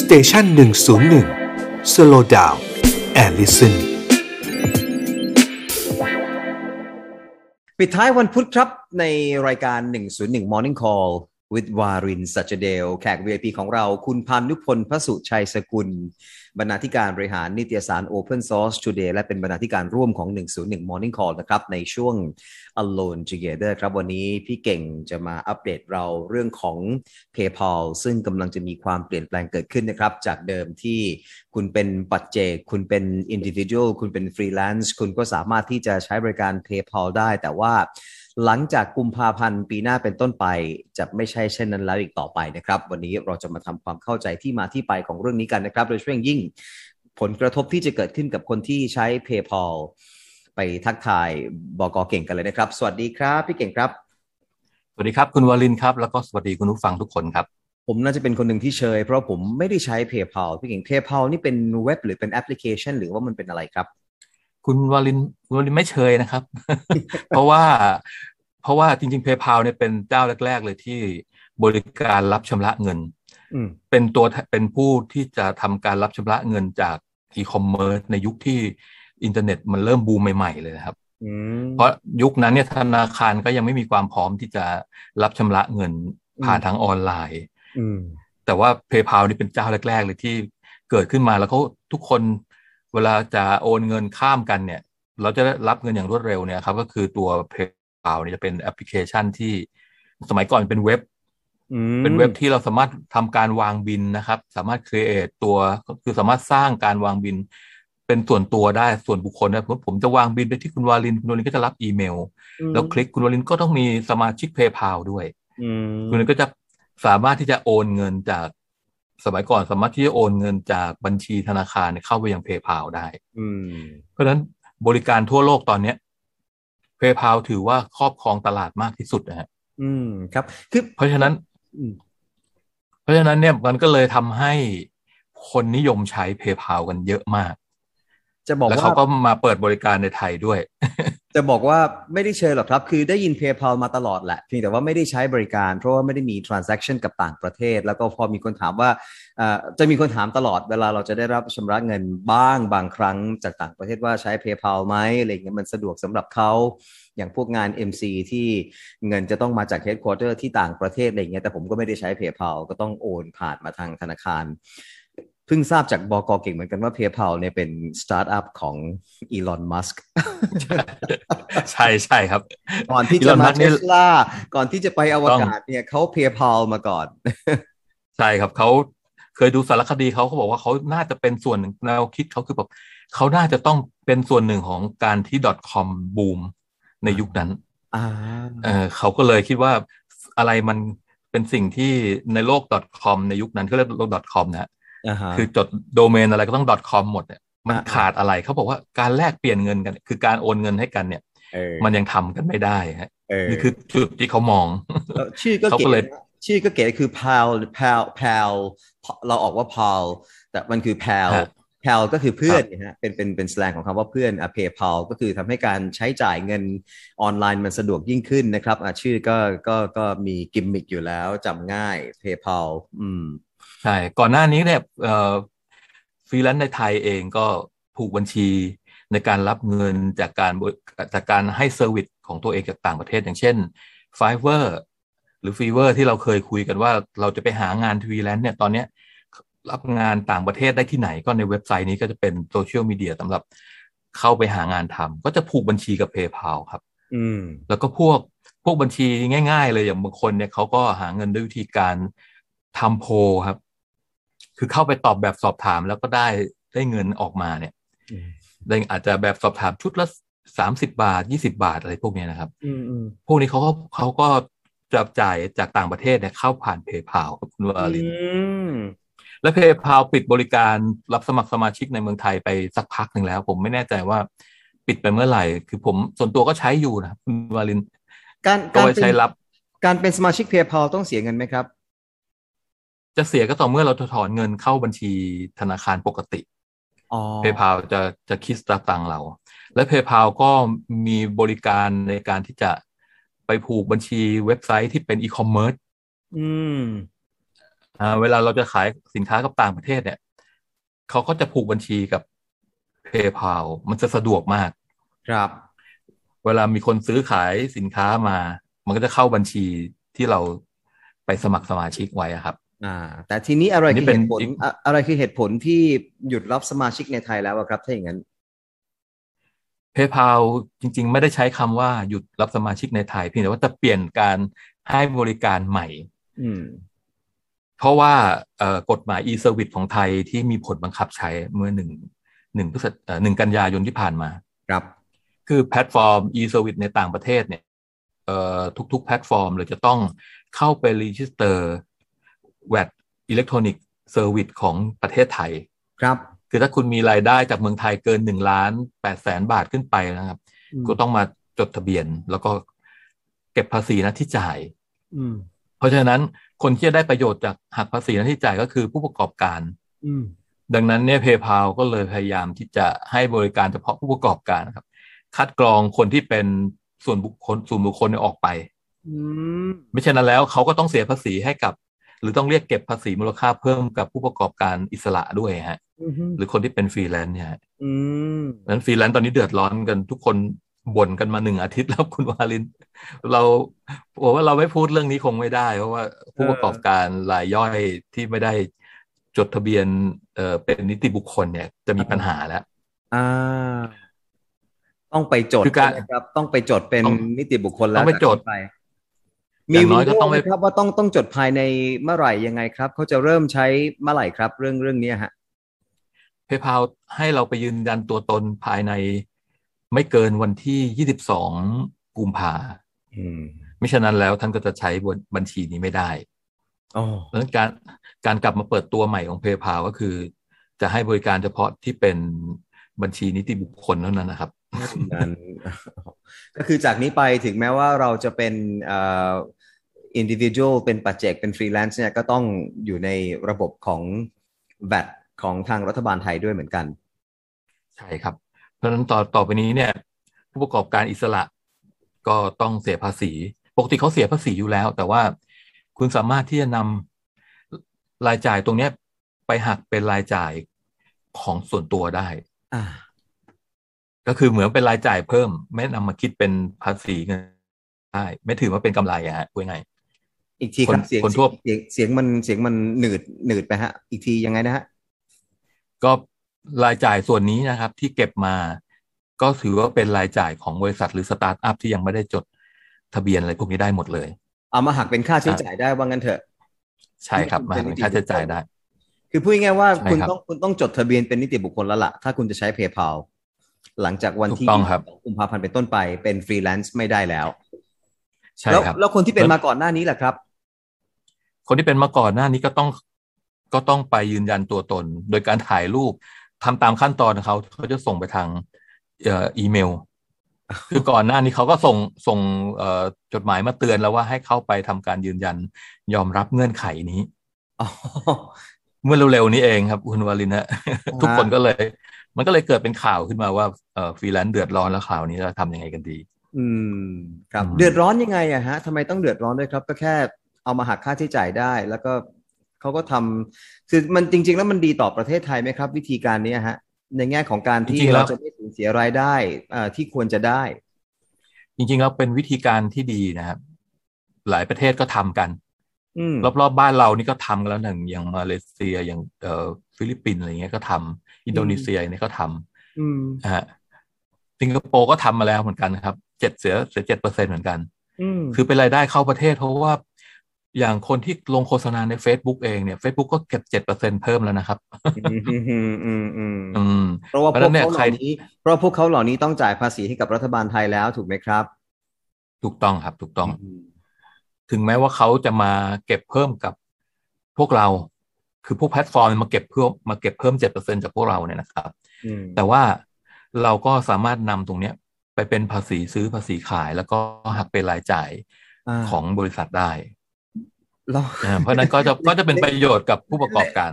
station หนึ่งศูนย์หนึ่ง slow down and listenปิดท้ายวันพุธครับในรายการ 101 Morning Call with วารินสัจเดล แขก VIP ของเราคุณพันนุพลพระสุชัยสกุล บรรณาธิการบริหารนิตยสาร Open Source Today และเป็นบรรณาธิการร่วมของ 101 Morning Call นะครับ ในช่วง Alone Together ครับ วันนี้พี่เก่งจะมาอัปเดตเราเรื่องของ PayPal ซึ่งกำลังจะมีความเปลี่ยนแปลงเกิดขึ้นนะครับ จากเดิมที่คุณเป็นปัจเจก คุณเป็น individual คุณเป็น freelance คุณก็สามารถที่จะใช้บริการ PayPal ได้ แต่ว่า หลังจากกุมภาพันธ์ปีหน้าเป็นต้นไป จะไม่ใช่เช่นนั้นแล้วอีกต่อไปนะครับ วันนี้เราจะมาทำความเข้าใจที่มาที่ไปของเรื่องนี้กันนะครับ โดยเฉพาะอย่างยิ่งผลกระทบที่จะเกิดขึ้นกับคนที่ใช้ PayPal ไปทักทายบอกอเก่งกันเลยนะครับ สวัสดีครับ พี่เก่งครับ สวัสดีครับคุณวารินครับ แล้วก็สวัสดีคุณผู้ฟังทุกคนครับ ผมน่าจะเป็นคนหนึ่งที่เชย เพราะผมไม่ได้ใช้ PayPal พี่เก่ง PayPal นี่เป็นเว็บหรือเป็นแอปพลิเคชัน หรือว่ามันเป็นอะไรครับ คุณวารินคุณวารินไม่เชยนะครับ เพราะว่าเพราะว่าจริงๆ PayPal เนี่ยเป็นเจ้าแรก ๆ เลยที่บริการรับชำระเงินอืมเป็นตัวเป็นผู้ที่จะทำการรับชำระเงินจากอีคอมเมิร์ซในยุคที่อินเทอร์เน็ตมันเริ่มบูมใหม่ ๆ เลยนะครับอืมเพราะยุคนั้นเนี่ยธนาคารก็ยังไม่มีความพร้อมที่จะรับชำระเงินผ่านอืมทางออนไลน์อืมแต่ว่า PayPal นี่เป็นเจ้าแรก ๆ เลยที่เกิดขึ้นมาแล้วเขาทุกคน เวลาจะโอนเงินข้ามกันเนี่ย เราจะได้รับเงินอย่างรวดเร็วเนี่ยครับ ก็คือตัว PayPal เนี่ยจะเป็นแอปพลิเคชันที่สมัยก่อนเป็นเว็บอืมเป็นเว็บที่เราสามารถทำการวางบิลนะครับ สามารถ create ตัวก็คือสามารถสร้างการวางบิน เป็นส่วนตัวได้ส่วนบุคคลนะผมผมจะวางบินไปที่คุณวาลิน คุณวาลินก็จะรับอีเมล แล้วคลิกคุณวาลินก็ต้องมีสมาชิก PayPal ด้วยอืมคุณก็จะสามารถที่จะโอนเงินจาก สมัยก่อนสามารถที่จะโอนเงินจากบัญชีธนาคารเนี่ยเข้าไปยัง PayPal ได้ อืม เพราะฉะนั้นบริการทั่วโลกตอนเนี้ย PayPal ถือว่าครอบครองตลาดมากที่สุดนะฮะอืมครับ คือเพราะฉะนั้นอืมเพราะฉะนั้นเนี่ยมันก็เลยทำให้คนนิยมใช้ PayPal กันเยอะมาก จะบอกแล้วว่าเขาก็มาเปิดบริการในไทยด้วย จะบอกว่าไม่ได้เชิญหรอกครับ คือได้ยิน PayPal มาตลอดแหละเพียงแต่ว่าไม่ได้ใช้บริการ เพราะว่าไม่ได้มี transaction กับต่างประเทศ แล้วก็พอมีคนถามว่าจะมีคนถามตลอดเวลาเราจะได้รับชำระเงินบ้างบางครั้งจากต่างประเทศว่าใช้ PayPal ไหมอะไรเงี้ยมันสะดวกสำหรับเขาอย่างพวกงาน MC ที่เงินจะต้องมาจาก headquarter ที่ต่างประเทศอะไรเงี้ยแต่ผมก็ไม่ได้ใช้ PayPal ก็ต้องโอนผ่านมาทางธนาคาร เพิ่งทราบจากบอกอเก่งเหมือนกันว่า PayPal เนี่ยเป็นสตาร์ทอัพของอีลอนมัสก์ใช่ใช่ครับ ก่อนที่จะ Elon มา Musk เทนี่สลาก่อนที่จะไปอวกาศเนี่ยเขา PayPal มาก่อน ใช่ครับเขาเคยดูสารคดีเขาเขาบอกว่าเขาน่าจะเป็นส่วนหนึ่งแนวคิดเขาคือแบบเขาน่าจะต้องเป็นส่วนหนึ่งของการที่ .com บูมในยุคนั้นอ่าเออเขาก็เลยคิดว่าอะไรมันเป็นสิ่งที่ในโลก .com ในยุคนั้นเขาเรียกโลก .com นะฮะอ่าฮะ คือจดโดเมนอะไรก็ต้อง .com หมดเนี่ยมันอ่าขาดอะไรเขาบอกว่าการแลกเปลี่ยนเงินกัน คือการโอนเงินให้กันเนี่ยเออมันยังทำกันไม่ได้ฮะเออนี่คือจุดที่เขามองแล้วชื่อก็เขาเก๋ก็เลยนะชื่อก็เก๋คือ pal pal pal เราออกว่า pal แต่มันคือ pal ฮะ pal ก็คือเพื่อนครับนะฮะเป็นเป็นเป็นสแลงของคำว่าเพื่อนอะ PayPal ก็คือทำให้การใช้จ่ายเงินออนไลน์มันสะดวกยิ่งขึ้นนะครับอะชื่อก็ก็ก็มีกิมมิคอยู่แล้วจำง่าย PayPal อืม ใช่ ก่อนหน้านี้เนี่ยเอ่อฟรีแลนซ์ในไทยเองก็ผูกบัญชีในการรับเงินจากการบริจากการให้เซอร์วิสของตัวเองจากต่างประเทศ อย่างเช่น Fiverr หรือ Fiverr ที่เราเคยคุยกันว่าเราจะไปหางานฟรีแลนซ์เนี่ยตอนเนี้ยรับงานต่างประเทศได้ที่ไหนก็ในเว็บไซต์นี้ก็จะเป็นโซเชียลมีเดียสำหรับเข้าไปหางานทำก็จะผูกบัญชีกับ PayPal ครับ อืม แล้วก็พวกพวกบัญชีง่าย ๆ เลยอย่างบางคนเนี่ยเขาก็หาเงินด้วยวิธีการทำโพลครับ คือเข้าไปตอบแบบสอบถามแล้วก็ได้ได้เงินออกมาเนี่ยอืมได้อาจจะแบบสอบถามชุดละสามสิบาทยี่สิบาทอะไรพวกเนี้ยนะครับอืมอืมพวกนี้เขาก็เขาก็จะจ่ายจากต่างประเทศเนี่ยเข้าผ่าน PayPal ครับคุณวาลินอืมและ PayPal ปิดบริการรับสมัครสมาชิกในเมืองไทยไปสักพักหนึ่งแล้ว ผมไม่แน่ใจว่าปิดไปเมื่อไหร่ คือผมส่วนตัวก็ใช้อยู่นะครับคุณวาลิน การก็การไว้เป็นใช้รับ การเป็นสมาชิก PayPal ต้องเสียเงินไหมครับ จะเสียก็ต่อเมื่อเราถอนเงินเข้าบัญชีธนาคารปกติอ๋อ PayPal จะจะคิดสตางค์ตังค์เรา และ PayPal ก็มีบริการในการที่จะไปผูกบัญชีเว็บไซต์ที่เป็นอีคอมเมิร์ซอืมอ่าเวลาเราจะขายสินค้ากับต่างประเทศเนี่ยเขาก็จะผูกบัญชีกับ PayPal มันจะสะดวกมาก ครับ เวลามีคนซื้อขายสินค้ามา มันก็จะเข้าบัญชีที่เราไปสมัครสมาชิกไว้อะครับ อ่า แต่ทีนี้อะไรอันนี้คือเป็เหนตุผลอีกอะอะไรคือเหตุผลที่หยุดรับสมาชิกในไทยแล้วอะครับ ถ้าอย่างนั้น PayPal จริง ๆ ไม่ได้ใช้คำว่าหยุดรับสมาชิกในไทยเพียงแต่ว่าจะเปลี่ยนการให้บริการใหม่ อืมเพราะว่าเอ่อกฎหมาย e-service ของไทยที่มีผลบังคับใช้เมื่อหนึ่งหนึ่งพฤศเอ่อหนึ่งกันยายนที่ผ่านมาครับ คือแพลตฟอร์ม e-service ในต่างประเทศเนี่ยเอ่อทุกๆ แพลตฟอร์มเลยจะต้องเข้าไปรีจิสเตอร์ VAT Electronic Service ของประเทศไทย ครับ คือถ้าคุณมีรายได้จากเมืองไทยเกินหนึ่งล้านแปดแสนบาทขึ้นไปนะครับอืมก็ต้องมาจดทะเบียน แล้วก็เก็บภาษีหน้าที่จ่ายอืมเพราะฉะนั้นคนที่จะได้ประโยชน์จากหักภาษีหน้าที่จ่ายก็คือผู้ประกอบการอืมดังนั้นเนี่ย PayPal ก็เลยพยายามที่จะให้บริการเฉพาะผู้ประกอบการนะครับ คัดกรองคนที่เป็นส่วนบุคคลส่วนบุคคลเนี่ยออกไปอืมไม่เช่นนั้นแล้วเขาก็ต้องเสียภาษีให้กับ หรือต้องเรียกเก็บภาษีมูลค่าเพิ่มกับผู้ประกอบการอิสระด้วยฮะอืมหรือคนที่เป็นฟรีแลนซ์เนี่ยฮะอืมดังนั้นฟรีแลนซ์ตอนนี้เดือดร้อนกันทุกคนบ่นกันมาหนึ่งอาทิตย์แล้วคุณวาลิน เราบอกว่าเราไม่พูดเรื่องนี้คงไม่ได้ เพราะว่าผู้ประกอบการรายย่อยที่ไม่ได้จดทะเบียนเอ่อเป็นนิติบุคคลเนี่ย จะมีปัญหาแล้วอ่าต้องไปจดคือการใช่ไหมครับ ต้องไปจดเป็นต้องนิติบุคคลแล้วต้องไปจดจากนี้อ มีย่างน้วิอยนก็โดต้องว์ไปไหมครับว่าต้องต้องจดภายในเมื่อไหร่ยังไงครับเขาจะเริ่มใช้เมื่อไหร่ครับ เรื่องเรื่องเนี้ยฮะ PayPal ให้เราไปยืนยันตัวตนภายในไม่เกินวันที่ 22 กุมภาอืมไม่ฉะนั้นแล้วท่านก็จะใช้บนบัญชีนี้ไม่ได้อ๋อเพราะฉะนั้นการการกลับมาเปิดตัวใหม่ของ PayPal ก็คือ จะให้บริการเฉพาะที่เป็นบัญชีนิติบุคคลเท่านั้นนะครับนั้นก็คือจากนี้ไปถึงแม้ว่าเราจะเป็น เอ่อ individual เป็นปัจเจกเป็นฟรีแลนซ์เนี่ยก็ต้องอยู่ในระบบของ VAT ของทางรัฐบาลไทยด้วยเหมือนกัน ใช่ครับ เพราะฉะนั้นต่อต่อไปนี้เนี่ย ผู้ประกอบการอิสระก็ต้องเสียภาษี ปกติเขาเสียภาษีอยู่แล้ว แต่ว่าคุณสามารถที่จะนำรายจ่ายตรงเนี้ยไปหักเป็นรายจ่ายของส่วนตัวได้อ่าก็คือเหมือนเป็นรายจ่ายเพิ่ม ไม่นำมาคิดเป็นภาษีเงินได้ไม่ถือว่าเป็นกำไรอะฮะพูดง่าย อีกทีครับคนเสียงคนทั่วเสียงเสียงมันเสียงมันหนืดหนืดไปฮะ อีกทียังไงนะฮะ ก็รายจ่ายส่วนนี้นะครับ ที่เก็บมา ก็ถือว่าเป็นรายจ่ายของบริษัทหรือสตาร์ทอัพที่ยังไม่ได้จดทะเบียนอะไรพวกนี้ได้หมดเลย เอามาหักเป็นค่าใช้จ่ายได้ว่างั้นเถอะ ใช่ครับมาเป็นค่าใช้จ่ายได้ คือพูดง่ายๆว่าใช่คุณครับต้องคุณต้องจดทะเบียนเป็นนิติบุคคลแล้วล่ะ ถ้าคุณจะใช้ PayPal หลังจากวันที่ถูกต้องครับ22กุมภาพันธ์เป็นต้นไปเป็นฟรีแลนซ์ไม่ได้แล้วใช่แล้วครับแล้วคนที่เป็นมาก่อนหน้านี้แหละครับ คนที่เป็นมาก่อนหน้านี้ก็ต้องก็ต้องไปยืนยันตัวตน โดยการถ่ายรูปทำตามขั้นตอนของเขาเขาจะส่งไปทางเอ่ออีเมล คือก่อนหน้านี้เขาก็ส่งส่งเอ่อจดหมายมาเตือนแล้วว่าให้เข้าไปทำการยืนยันยอมรับเงื่อนไขนี้อ๋อเมื่อเร็วๆนี้เองครับคุณวาลินฮะทุกคนก็เลย มันก็เลยเกิดเป็นข่าวขึ้นมาว่าเอ่อฟรีแลนซ์เดือดร้อนแล้วข่าวนี้จะทำยังไงกันดี อืม ครับอืมเดือดร้อนยังไงอะฮะทำไมต้องเดือดร้อนด้วยครับ ก็แค่ เอามาหักค่าใช้จ่ายได้ แล้วก็เขาก็ทำคือมันจริง ๆ แล้วมันดีต่อประเทศไทยไหมครับ วิธีการนี้ฮะ ในแง่ของการที่จริงๆแล้เราจะไม่สูญเสียรายได้อ่าที่ควรจะได้ จริงๆแล้วเป็นวิธีการที่ดีนะครับ หลายประเทศก็ทำกันอืมรอบๆบ้านเรานี่ก็ทำกันแล้วหนึ่งอย่างมาเลเซียอย่างเอ่อฟิลิปปินส์อะไรเงี้ยก็ทำอินโดนีเซียเนี่ยก็ทำอืมนะฮะสิงคโปร์ก็ทำมาแล้วเหมือนกันนะครับเจ็ดเสียเสียเจ็ดเปอร์เซ็นต์เหมือนกันอืมคือเป็นรายได้เข้าประเทศเพราะว่า อย่างคนที่ลงโฆษณาใน Facebook เองเนี่ย Facebook ก็เก็บเจ็ดเปอร์เซ็นต์เพิ่มแล้วนะครับอืมอืมอืมอืมอืมเพราะว่าเพพราะวฉะกนั้นเนี่ยเขาเหใครล่านี้เพราะพวกเขาเหล่านี้ต้องจ่ายภาษีให้กับรัฐบาลไทยแล้วถูกไหมครับ ถูกต้องครับ ถูกต้องอืมถึงแม้ว่าเขาจะมาเก็บเพิ่มกับพวกเรา คือพวกแพลตฟอร์มมาเก็บเพิ่มมาเก็บเพิ่มเจ็ดเปอร์เซ็นต์จากพวกเราเนี่ยนะครับอืมแต่ว่าเราก็สามารถนำตรงเนี้ย ไปเป็นภาษีซื้อภาษีขาย แล้วก็หักเป็นรายจ่ายของบริษัทได้ เราอ่าเพราะฉะนั้นก็จะก็จะเป็นประโยชน์กับผู้ประกอบการ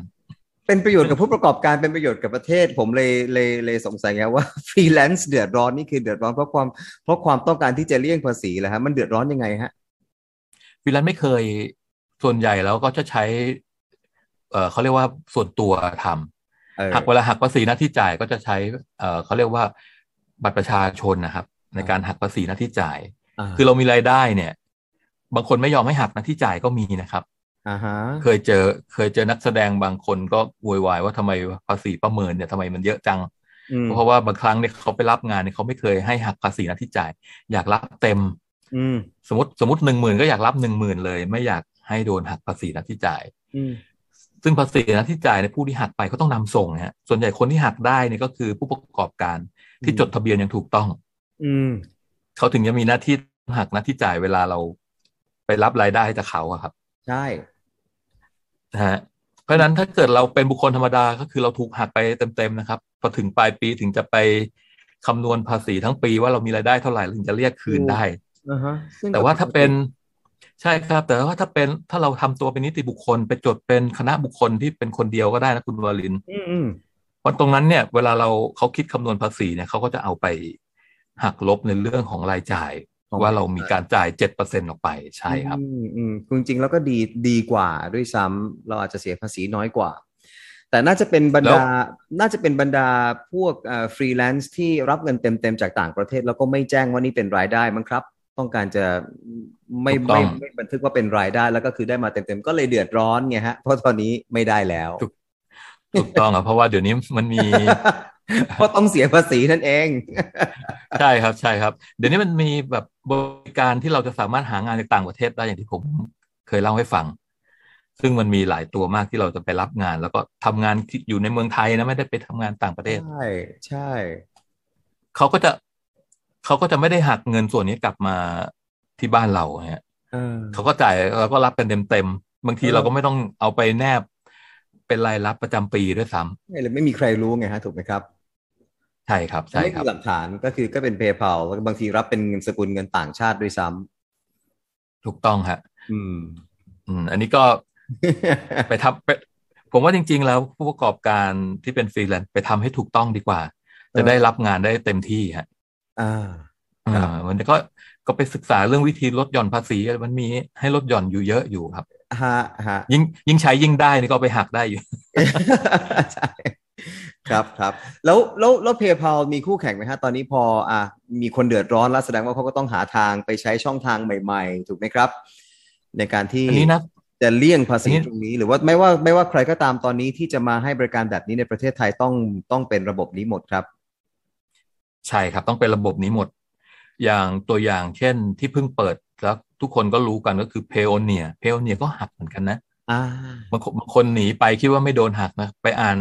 เป็นประโยชน์กับผู้ประกอบการเป็นประโยชน์กับประเทศ ผมเลยเลยเลยสงสัยไงว่าฟรีแลนซ์เดือดร้อนนี่คือเดือดร้อนเพราะความเพราะความต้องการที่จะเลี่ยงภาษีแหละฮะมันเดือดร้อนยังไงฮะฟรีแลนซ์ไม่เคยส่วนใหญ่แล้วก็จะใช้ เออเขาเรียกว่าส่วนตัวทำเออหักเวลาหักภาษีหน้าที่จ่ายก็จะใช้ เออเขาเรียกว่าบัตรประชาชนนะครับ ในการหักภาษีหน้าที่จ่ายอ่าคือเรามีรายได้เนี่ย บางคนไม่ยอมให้หักหน้าที่จ่ายก็มีนะครับอ่าฮะเคยเจอเคยเจอนักแสดงบางคนก็โวยวายว่าทำไมภาษีประเมินเนี่ยทำไมมันเยอะจังอืมเพราะว่าบางครั้งเนี่ยเขาไปรับงานเนี่ยเขาไม่เคยให้หักภาษีหน้าที่จ่าย อยากรับเต็มอืมสมมติสมมติหนึ่งหมื่นก็อยากรับหนึ่งหมื่นเลย ไม่อยากให้โดนหักภาษีหน้าที่จ่ายอืมซึ่งภาษีหน้าที่จ่ายในยผู้ที่หักไปก็ต้องนำส่งนะฮะส่วนใหญ่คนที่หักได้เนี่ยก็คือผู้ประกอบการที่จดทะเบียนอย่างถูกต้อง อืมเขาถึงจะมีหน้าที่หักหน้าที่จ่ายเวลาเรา ไปรับรายได้จากเขาอะครับ ใช่นะฮะเพราะฉะนั้นถ้าเกิดเราเป็นบุคคลธรรมดาก็คือเราถูกหักไปเต็มๆนะครับพอถึงปลายปีถึงจะไปคำนวณภาษีทั้งปีว่าเรามีรายได้เท่าไหร่ถึงจะเรียกคืนได้อ่าฮะซึ่งแต่ว่าถ้าเป็นใช่ครับ แต่ว่าถ้าเป็นถ้าเราทำตัวเป็นนิติบุคคล ไปจดเป็นคณะบุคคลที่เป็นคนเดียวก็ได้นะคุณวาลินอืมอืมเพราะตรงนั้นเนี่ย เวลาเราเขาคิดคำนวณภาษีเนี่ยเขาก็จะเอาไปหักลบในเรื่องของรายจ่าย ว่าเรามีการจ่ายเจ็ดเปอร์เซ็นออกไปใช่ครับ อืมอืมจริงๆแล้วก็ดีดีกว่าด้วยซ้ำเราอาจจะเสียภาษีน้อยกว่า แต่น่าจะเป็นบรรดาน่าจะเป็นบรรดาพวกฟรีแลนซ์ที่รับเงินเต็มๆจากต่างประเทศ แล้วก็ไม่แจ้งว่านี่เป็นรายได้มั้งครับ ต้องการจะไม่ถูกต้ไม่ไม่บันทึกว่าเป็นรายได้แล้วก็คือได้มาเต็มๆก็เลยเดือดร้อนไงฮะเพราะตอนนี้ไม่ได้แล้วถูกถูกต้องอะเพราะว่าเดี๋ยวนี้มันมี เพราะต้องเสียภาษีนั่นเอง ใช่ครับใช่ครับ เดี๋ยวนี้มันมีแบบบริการที่เราจะสามารถหางานจากต่างประเทศได้อย่างที่ผมเคยเล่าให้ฟัง ซึ่งมันมีหลายตัวมากที่เราจะไปรับงาน แล้วก็ทำงานที่อยู่ในเมืองไทยนะไม่ได้ไปทำงานต่างประเทศ ใช่ใช่เขาก็จะเขาก็จะไม่ได้หักเงินส่วนนี้กลับมาที่บ้านเราฮะเออเขาก็จ่ายเราก็รับเป็นเต็มๆบางทีเออเราก็ไม่ต้องเอาไปแนบเป็นรายรับประจำปีด้วยซ้ำไม่เลยไม่มีใครรู้ไงฮะถูกไหมครับ ใช่ครับใช่ไม่ครัมีบหลักฐานก็คือก็เป็น PayPal แล้วก็บางทีรับเป็นเงินสกุลเงินต่างชาติด้วยซ้ถูกต้องฮะำอืม อืม อันนี้ก็ไปทำไปผมว่าจริง ๆ แล้วผู้ประกอบการที่เป็นฟรีแลนซ์ไปทำให้ถูกต้องดีกว่า จะได้รับงานได้เต็มที่ฮะอ่าอ่ามันก็ก็ไปศึกษาเรื่องวิธีลดหย่อนภาษีมันมีให้ลดหย่อนอยู่เยอะอยู่ครับฮะฮะยิ่งยิ่งใช้ยิ่งได้นี่ก็ไปหักได้อยู่ใช่ ครับครับแล้วแล้วแล้ว PayPal มีคู่แข่งไหมฮะตอนนี้พออะมีคนเดือดร้อนแล้วแสดงว่าเขาก็ต้องหาทางไปใช้ช่องทางใหม่ ๆ ถูกไหมครับ ในการที่อันนี้นะจะเลี่ยงภาษีอันนี้ตรงนี้หรือว่าไม่ว่าไม่ว่าใครก็ตามตอนนี้ที่จะมาให้บริการแบบนี้ในประเทศไทยต้องต้องเป็นระบบนี้หมดครับ ใช่ครับต้องเป็นระบบนี้หมด อย่างตัวอย่างเช่นที่เพิ่งเปิดแล้วทุกคนก็รู้กันก็คือเพโอเนียเพโอเนียก็หักเหมือนกันนะอ่าบางคนบางคนหนีไปคิดว่าไม่โดนหักนะ ไปอ่าน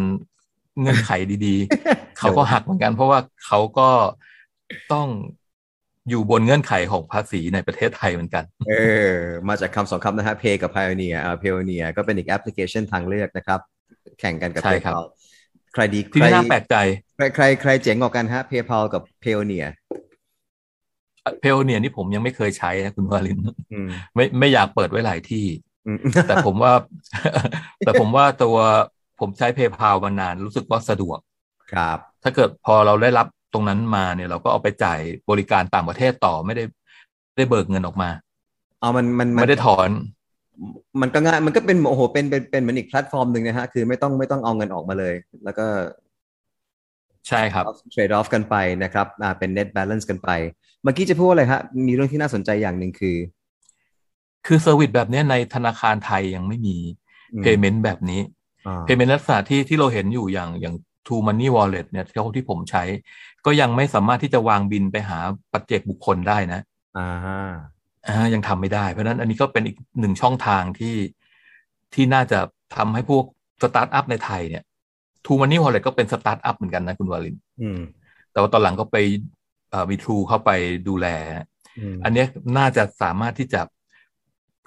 เงื่อนไขดีๆ เขาก็หักเหมือนกัน เพราะว่าเขาก็ต้องอยู่บนเงื่อนไขของภาษีในประเทศไทยเหมือนกัน เออ มาจากคำสองคำนะฮะ Pay กับ Pioneer อ่า Payoneer ก็เป็นอีกแอปพลิเคชันทางเลือกนะครับ แข่งกันกับใช่ครับ PayPal ใครดีที่ใครน่าแปลกใจ ใครใครใครเจ๋งกว่ากันฮะ PayPal กับ Pioneer เพโอเนียนี่ผมยังไม่เคยใช้นะคุณวาลินอืมไม่ไม่อยากเปิดไว้หลายที่อืมแต่ผมว่า แต่ผมว่าตัว ผมใช้ PayPal มานานรู้สึกว่าสะดวกครับ ถ้าเกิดพอเราได้รับตรงนั้นมาเนี่ย เราก็เอาไปจ่ายบริการต่างประเทศต่อไม่ได้ไม่ได้เบิกเงินออกมาเอามันมันไม่ได้ถอน มันก็ง่ายมันก็เป็นโอ้โหเป็นเป็นเป็นเหมือนอีกแพลตฟอร์มหนึ่งนะฮะ คือไม่ต้องไม่ต้องเอาเงินออกมาเลย แล้วก็ใช่ครับ trade off กันไปนะครับอ่าเป็น net balance กันไป เมื่อกี้จะพูดว่าอะไรฮะ มีเรื่องที่น่าสนใจอย่างหนึ่งคือ คือ service แบบเนี้ยในธนาคารไทยยังไม่มีอืม payment แบบนี้ อ่า payment ลักษณะที่ที่เราเห็นอยู่อย่างอย่าง True Money Wallet เนี่ยที่ที่ผมใช้ ก็ยังไม่สามารถที่จะวางบิลไปหาปัจเจกบุคคลได้นะอ่าอ่ายังทำไม่ได้ เพราะฉะนั้นอันนี้ก็เป็นอีกหนึ่งช่องทางที่ที่น่าจะทำให้พวกสตาร์ทอัพในไทยเนี่ย True Money Wallet ก็เป็นสตาร์ทอัพเหมือนกันนะคุณวาลินอืมแต่ว่าตอนหลังก็ไปเอ่อมี True เข้าไปดูแลอืมอันเนี้ยน่าจะสามารถที่จะ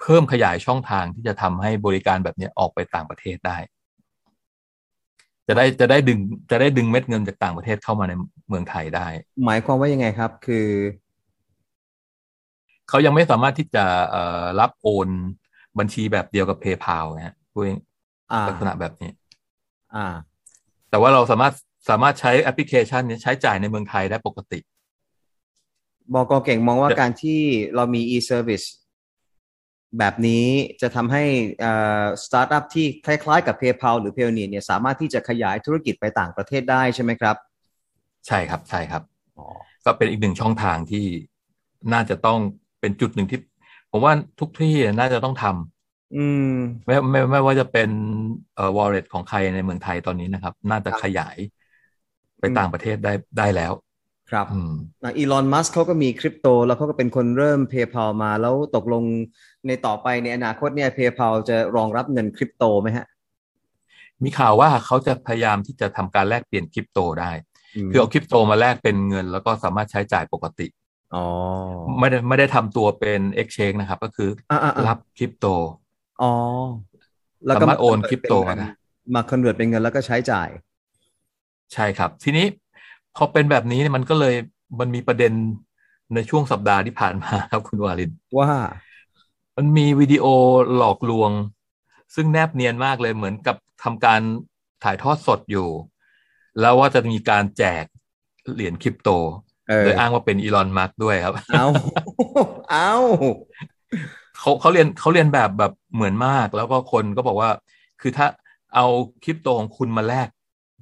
เพิ่มขยายช่องทางที่จะทำให้บริการแบบเนี้ยออกไปต่างประเทศได้ จะได้จะได้ดึงจะได้ดึงเม็ดเงินจากต่างประเทศเข้ามาในเมืองไทยได้ หมายความว่ายังไงครับ คือเขายังไม่สามารถที่จะเอ่อรับโอนบัญชีแบบเดียวกับ PayPal นะฮะพูดอ่าลักษณะแบบนี้ อ่า แต่ว่าเราสามารถสามารถใช้แอปพลิเคชันเนี้ใช้จ่ายในเมืองไทยได้ปกติบอกอเก่งมองว่าเดี๋ยวการที่เรามี e-service แบบนี้จะทำให้สตาร์ทอัพที่คล้ายๆ กับ PayPal หรือ Payoneer เนี่ยสามารถที่จะขยายธุรกิจไปต่างประเทศได้ใช่ไหมครับ ใช่ครับใช่ครับก็เป็นอีกหนึ่งช่องทางที่น่าจะต้องเป็นจุดหนึ่งที่ ผมว่าทุกที่น่าจะต้องทำอืมไม่ไม่ไม่ว่าจะเป็นเอ่อ wallet ของใครในเมืองไทยตอนนี้นะครับ น่าจะขยายไปต่างประเทศได้ได้แล้ว ครับอืมอีลอนมัสเขาก็มีคริปโต แล้วเขาก็เป็นคนเริ่ม PayPal มาแล้วตกลงในต่อไปในอนาคตเนี่ย PayPal จะรองรับเงินคริปโตไหมฮะ มีข่าวว่าเขาจะพยายามที่จะทำการแลกเปลี่ยนคริปโตได้ คือเอาคริปโตมาแลกเป็นเงิน แล้วก็สามารถใช้จ่ายปกติอ๋อไม่ได้ไม่ได้ทำตัวเป็น exchange นะครับ ก็คืออาอ่าๆรับคริปโตอ๋อสามารถโอนคริปโตมาได้มา convert เป็นเงินแล้วก็ใช้จ่าย ใช่ครับ ทีนี้ พอเป็นแบบนี้เนี่ยมันก็เลยมันมีประเด็นในช่วงสัปดาห์ที่ผ่านมาครับคุณวาลินว่า มันมีวิดีโอหลอกลวง ซึ่งแนบเนียนมากเลยเหมือนกับทำการถ่ายทอดสดอยู่ แล้วว่าจะมีการแจกเหรียญคริปโตเออโดยอ้างว่าเป็นอีลอนมัสก์ด้วยครับ เอาเอาเขาเขาเรียนเขาเรียนแบบแบบเหมือนมาก แล้วก็คนก็บอกว่า คือถ้าเอาคริปโตของคุณมาแลก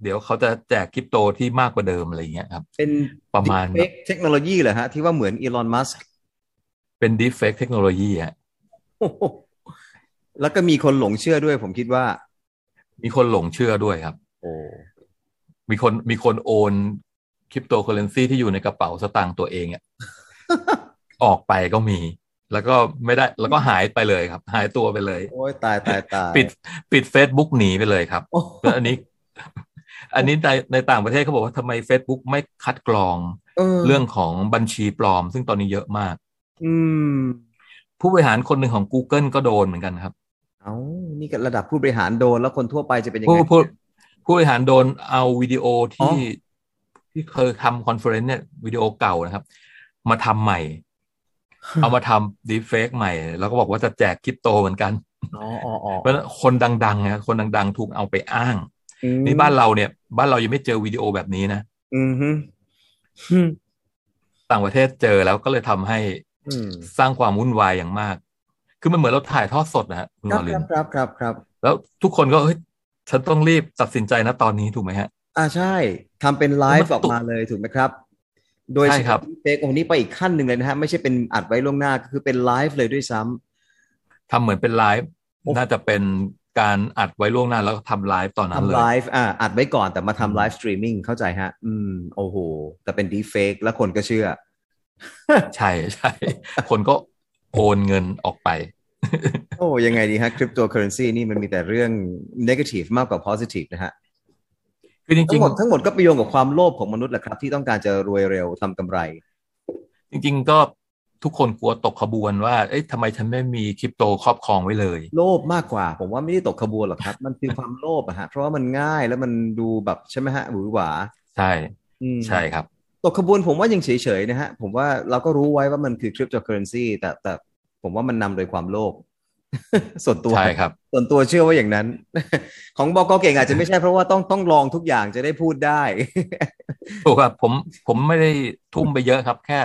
เดี๋ยวเขาจะแจกคริปโตที่มากกว่าเดิมอะไรอย่างเงี้ยครับ เป็นประมาณเทคโนโลยีเหรอฮะ ที่ว่าเหมือนอีลอนมัสก์เป็น deepfake เทคโนโลยีฮะแล้วก็มีคนหลงเชื่อด้วยผมคิดว่า มีคนหลงเชื่อด้วยครับ โอ้มีคนมีคนโอนคริปโตเคอเรนซีที่อยู่ในกระเป๋าสตางค์ตัวเองอะออกไปก็มี แล้วก็ไม่ได้แล้วก็หายไปเลยครับ หายตัวไปเลย โอ้ยตายตายตายปิดปิด Facebook หนีไปเลยครับโอ้แล้วอันนี้ อันนี้ในในต่างประเทศเขาบอกว่าทำไม Facebook ไม่คัดกรองเออเรื่องของบัญชีปลอม ซึ่งตอนนี้เยอะมาก อืม ผู้บริหารคนหนึ่งของ Google ก็โดนเหมือนกันครับเอานี่ก็ระดับผู้บริหารโดนแล้วคนทั่วไปจะเป็นยังผู้ไง ผู้ผู้บริหารโดนเอาวิดีโออ๋ที่อ ที่เคยทำ conference เนี่ยวิดีโอเก่านะครับ มาทำใหม่ เอามาทำ deepfake ใหม่ แล้วก็บอกว่าจะแจกคริปโตเหมือนกัน อ๋ออ๋ออ๋อเพราะฉะนั้นคนดังๆนะคนดัง ๆ ถูกเอาไปอ้างอืม นี่บ้านเราเนี่ย บ้านเรายังไม่เจอวิดีโอแบบนี้นะอืมฮึต่างประเทศเจอแล้วก็เลยทำให้อืมสร้างความวุ่นวายอย่างมาก คือมันเหมือนเราถ่ายทอดสดนะฮะคุณครับวาลิคนรับครับครับครับ แล้วทุกคนก็เฮ้ยฉันต้องรีบตัดสินใจนะตอนนี้ถูกไหมฮะ อ่าใช่ทำเป็นไลฟ์มันออกมาเลยถูกไหมครับ โดยใช่ครับ fake โอ้โหนี่ไปอีกขั้นหนึ่งเลยนะฮะ ไม่ใช่เป็นอัดไว้ล่วงหน้าก็คือเป็นไลฟ์เลยด้วยซ้ำทำเหมือนเป็นไลฟ์โอ้น่าจะเป็น การอัดไว้ล่วงหน้าแล้วก็ทำไลฟ์ตอนนั้นเลยทำไลฟ์อ่าอัดไว้ก่อนแต่มาทำ live streaming เข้าใจฮะ อืม โอ้โห แต่เป็น deepfake แล้วคนก็เชื่อ ใช่ใช่คนก็โอนเงินออกไป โอ้ยังไงดีฮะคริปโตเคอเรนซีนี่มันมีแต่เรื่อง negative มากกว่า positive นะฮะคือจริงๆทั้งหมดทั้งหมดก็ไปโยงกับความโลภของมนุษย์แหละครับ ที่ต้องการจะรวยเร็วทำกำไรๆจริง ๆ ก็ ทุกคนกลัวตกขบวนว่า เอ๊ะทำไมฉันไม่มีคริปโตครอบครองไว้เลย โลภมากกว่า ผมว่าไม่ได้ตกขบวนหรอกครับ มันคือความโลภอะฮะ เพราะว่ามันง่ายแล้วมันดูแบบใช่ไหมฮะหวือหวา ใช่อืมใช่ครับ ตกขบวนผมว่ายังเฉยๆนะฮะ ผมว่าเราก็รู้ไว้ว่ามันคือคริปโตเคอเรนซีแต่แต่ผมว่ามันนำโดยความโลภ ส่วนตัวใช่ครับ ส่วนตัวเชื่อว่าอย่างนั้น ของบอกเก่งอาจจะไม่ใช่เพราะว่าต้องต้องลองทุกอย่างจะได้พูดได้ถูกครับผมผมไม่ได้ทุ่มไปเยอะครับ แค่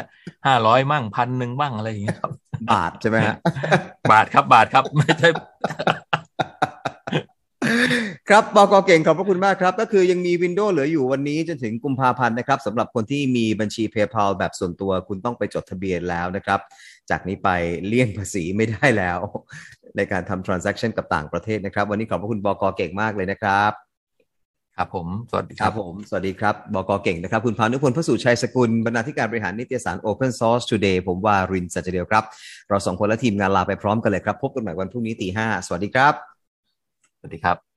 ห้าร้อยมั่งพันหนึ่งบ้างอะไรอย่างเงี้ยครับ บาทใช่ไหมฮะบาทครับบาทครับไม่ใช่ครับบอกเก่งขอบพระคุณมากครับ ก็คือยังมีวินโดว์เหลืออยู่วันนี้จนถึงกุมภาพันธ์นะครับสำหรับคนที่มีบัญชี PayPal แบบส่วนตัวคุณต้องไปจดทะเบียนแล้วนะครับ จากนี้ไปเลี่ยงภาษีไม่ได้แล้ว ในการทำ transaction กับต่างประเทศนะครับ วันนี้ขอบพระคุณบอกเก่งมากเลยนะครับครับผม สวัสดีคครัรับบผม สวัสดีครับ บกเก่งนะครับ คุณพานุพลพระสุชัยสกุล บรรณาธิการบริหารนิตยสาร Open Source Today ผมวารินทร์สัจเดียวครับ เราสองคนและทีมงานลาไปพร้อมกันเลยครับ พบกันใหม่วันพรุ่งนี้ตีห้าสวัสดีครับ สวัสดีครับ